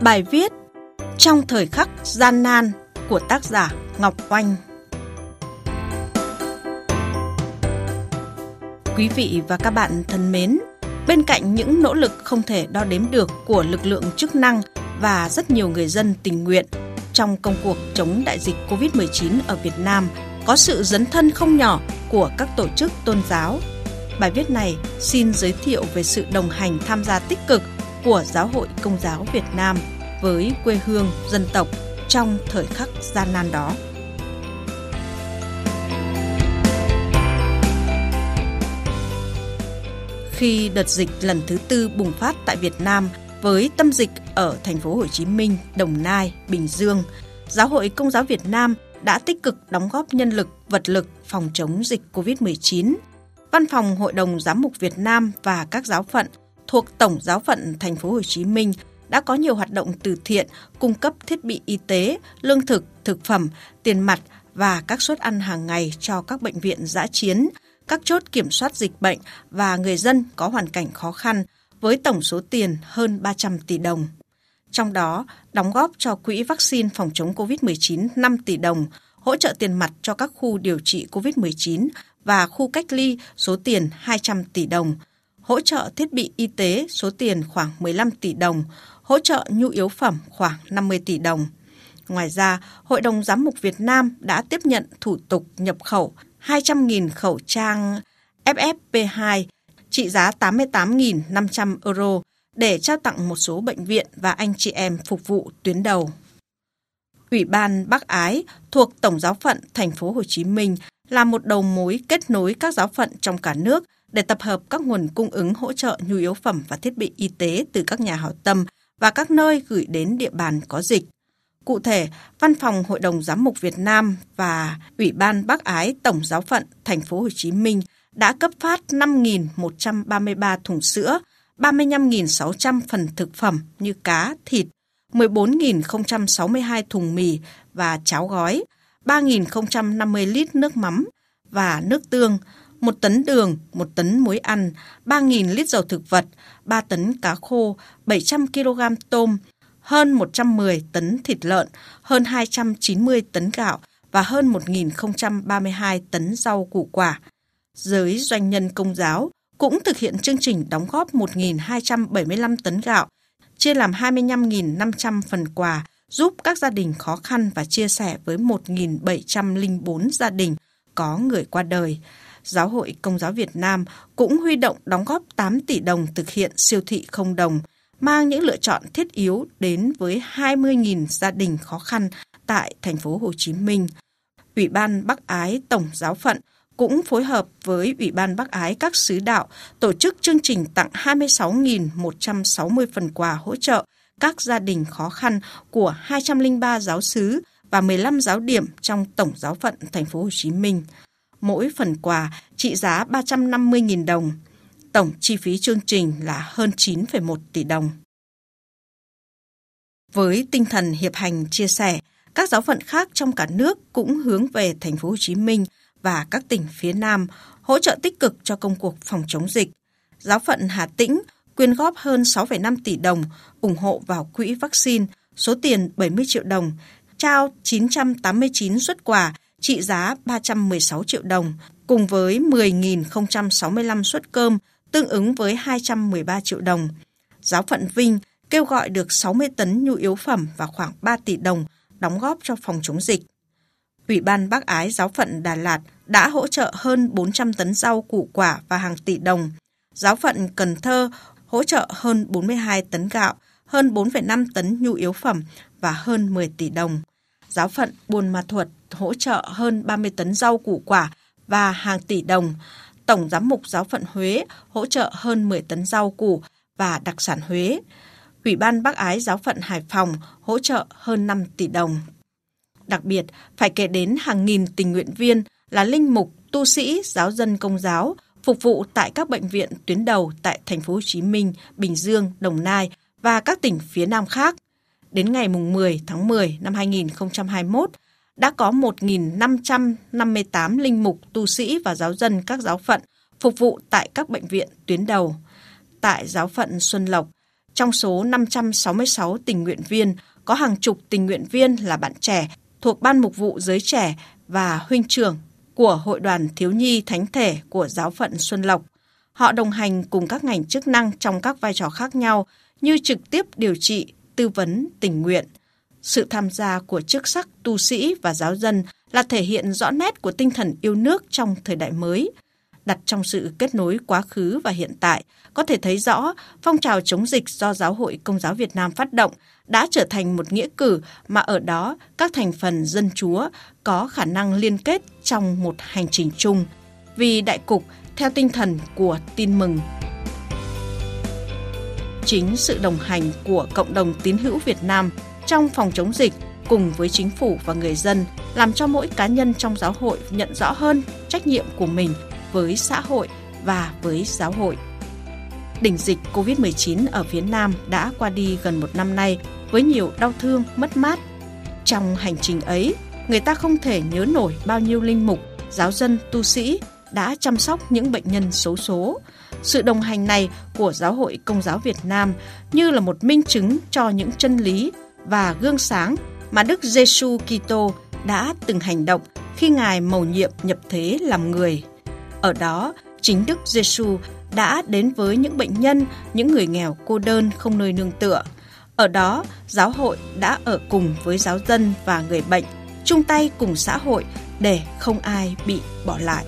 Bài viết Trong thời khắc gian nan của tác giả Ngọc Oanh Quý vị và các bạn thân mến, bên cạnh những nỗ lực không thể đo đếm được của lực lượng chức năng và rất nhiều người dân tình nguyện trong công cuộc chống đại dịch COVID-19 ở Việt Nam có sự dấn thân không nhỏ của các tổ chức tôn giáo. Bài viết này xin giới thiệu về sự đồng hành tham gia tích cực của Giáo hội Công giáo Việt Nam với quê hương dân tộc trong thời khắc gian nan đó. Khi đợt dịch lần thứ tư bùng phát tại Việt Nam với tâm dịch ở thành phố Hồ Chí Minh, Đồng Nai, Bình Dương, Giáo hội Công giáo Việt Nam đã tích cực đóng góp nhân lực, vật lực phòng chống dịch COVID-19. Văn phòng Hội đồng Giám mục Việt Nam và các giáo phận thuộc Tổng giáo phận thành phố Hồ Chí Minh đã có nhiều hoạt động từ thiện, cung cấp thiết bị y tế, lương thực, thực phẩm, tiền mặt và các suất ăn hàng ngày cho các bệnh viện giã chiến, các chốt kiểm soát dịch bệnh và người dân có hoàn cảnh khó khăn với tổng số tiền hơn 300 tỷ đồng. Trong đó, đóng góp cho Quỹ vaccine phòng chống COVID-19 5 tỷ đồng, hỗ trợ tiền mặt cho các khu điều trị COVID-19 và khu cách ly số tiền 200 tỷ đồng, hỗ trợ thiết bị y tế số tiền khoảng 15 tỷ đồng, hỗ trợ nhu yếu phẩm khoảng 50 tỷ đồng. Ngoài ra, Hội đồng Giám mục Việt Nam đã tiếp nhận thủ tục nhập khẩu 200.000 khẩu trang FFP2 trị giá 88.500 euro để trao tặng một số bệnh viện và anh chị em phục vụ tuyến đầu. Ủy ban Bắc Ái thuộc Tổng giáo phận thành phố Hồ Chí Minh là một đầu mối kết nối các giáo phận trong cả nước để tập hợp các nguồn cung ứng hỗ trợ nhu yếu phẩm và thiết bị y tế từ các nhà hảo tâm và các nơi gửi đến địa bàn có dịch. Cụ thể, Văn phòng Hội đồng Giám mục Việt Nam và Ủy ban Bắc Ái Tổng giáo phận thành phố Hồ Chí Minh đã cấp phát 5.133 thùng sữa, 35.600 phần thực phẩm như cá, thịt, 14.062 thùng mì và cháo gói, 3.050 lít nước mắm và nước tương, 1 tấn đường, 1 tấn muối ăn, 3.000 lít dầu thực vật, 3 tấn cá khô, 700 kg tôm, hơn 110 tấn thịt lợn, hơn 290 tấn gạo và hơn 1.032 tấn rau củ quả. Giới doanh nhân công giáo cũng thực hiện chương trình đóng góp 1.275 tấn gạo, chia làm 25.500 phần quà giúp các gia đình khó khăn và chia sẻ với 1.704 gia đình có người qua đời. Giáo hội Công giáo Việt Nam cũng huy động đóng góp 8 tỷ đồng thực hiện siêu thị không đồng, mang những lựa chọn thiết yếu đến với 20.000 gia đình khó khăn tại thành phố Hồ Chí Minh. Ủy ban Bắc Ái Tổng giáo phận cũng phối hợp với Ủy ban Bắc Ái các sứ đạo tổ chức chương trình tặng 26.160 phần quà hỗ trợ các gia đình khó khăn của 203 giáo sứ và 15 giáo điểm trong tổng giáo phận thành phố Hồ Chí Minh. Mỗi phần quà trị giá 350.000 đồng. Tổng chi phí chương trình là hơn 9,1 tỷ đồng. Với tinh thần hiệp hành chia sẻ, các giáo phận khác trong cả nước cũng hướng về thành phố Hồ Chí Minh và các tỉnh phía Nam hỗ trợ tích cực cho công cuộc phòng chống dịch. Giáo phận Hà Tĩnh quyên góp hơn 6,5 tỷ đồng ủng hộ vào quỹ vaccine, số tiền 70 triệu đồng, trao 989 xuất quà trị giá 316 triệu đồng, cùng với 10.065 suất cơm tương ứng với 213 triệu đồng. Giáo phận Vinh kêu gọi được 60 tấn nhu yếu phẩm và khoảng 3 tỷ đồng đóng góp cho phòng chống dịch. Ủy ban Bác Ái Giáo phận Đà Lạt đã hỗ trợ hơn 400 tấn rau củ quả và hàng tỷ đồng. Giáo phận Cần Thơ hỗ trợ hơn 42 tấn gạo, hơn 4,5 tấn nhu yếu phẩm và hơn 10 tỷ đồng. Giáo phận Buôn Ma Thuột hỗ trợ hơn 30 tấn rau củ quả và hàng tỷ đồng. Tổng giám mục giáo phận Huế hỗ trợ hơn 10 tấn rau củ và đặc sản Huế. Ủy ban Bắc Ái giáo phận Hải Phòng hỗ trợ hơn 5 tỷ đồng. Đặc biệt, phải kể đến hàng nghìn tình nguyện viên là linh mục, tu sĩ, giáo dân công giáo phục vụ tại các bệnh viện tuyến đầu tại thành phố Hồ Chí Minh, Bình Dương, Đồng Nai và các tỉnh phía Nam khác. Đến ngày 10 tháng 10 năm 2021, đã có 1.558 linh mục, tu sĩ và giáo dân các giáo phận phục vụ tại các bệnh viện tuyến đầu. Tại giáo phận Xuân Lộc, Trong số 566 tình nguyện viên, có hàng chục tình nguyện viên là bạn trẻ thuộc Ban Mục vụ Giới Trẻ và huynh trưởng của Hội đoàn Thiếu nhi Thánh thể của Giáo phận Xuân Lộc. Họ đồng hành cùng các ngành chức năng trong các vai trò khác nhau như trực tiếp điều trị, tư vấn, tình nguyện. Sự tham gia của chức sắc tu sĩ và giáo dân là thể hiện rõ nét của tinh thần yêu nước trong thời đại mới. Đặt trong sự kết nối quá khứ và hiện tại, có thể thấy rõ phong trào chống dịch do Giáo hội Công giáo Việt Nam phát động đã trở thành một nghĩa cử mà ở đó các thành phần dân chúa có khả năng liên kết trong một hành trình chung. Vì đại cục theo tinh thần của tin mừng. Chính sự đồng hành của cộng đồng tín hữu Việt Nam trong phòng chống dịch cùng với chính phủ và người dân làm cho mỗi cá nhân trong giáo hội nhận rõ hơn trách nhiệm của mình với xã hội và với giáo hội. Đỉnh dịch COVID-19 ở phía Nam đã qua đi gần một năm nay với nhiều đau thương, mất mát. Trong hành trình ấy, người ta không thể nhớ nổi bao nhiêu linh mục, giáo dân, tu sĩ đã chăm sóc những bệnh nhân xấu số. Sự đồng hành này của Giáo hội Công giáo Việt Nam như là một minh chứng cho những chân lý và gương sáng mà Đức Giêsu Kitô đã từng hành động khi Ngài mầu nhiệm nhập thế làm người. Ở đó, chính Đức Giêsu đã đến với những bệnh nhân, những người nghèo cô đơn không nơi nương tựa. Ở đó, giáo hội đã ở cùng với giáo dân và người bệnh, chung tay cùng xã hội để không ai bị bỏ lại.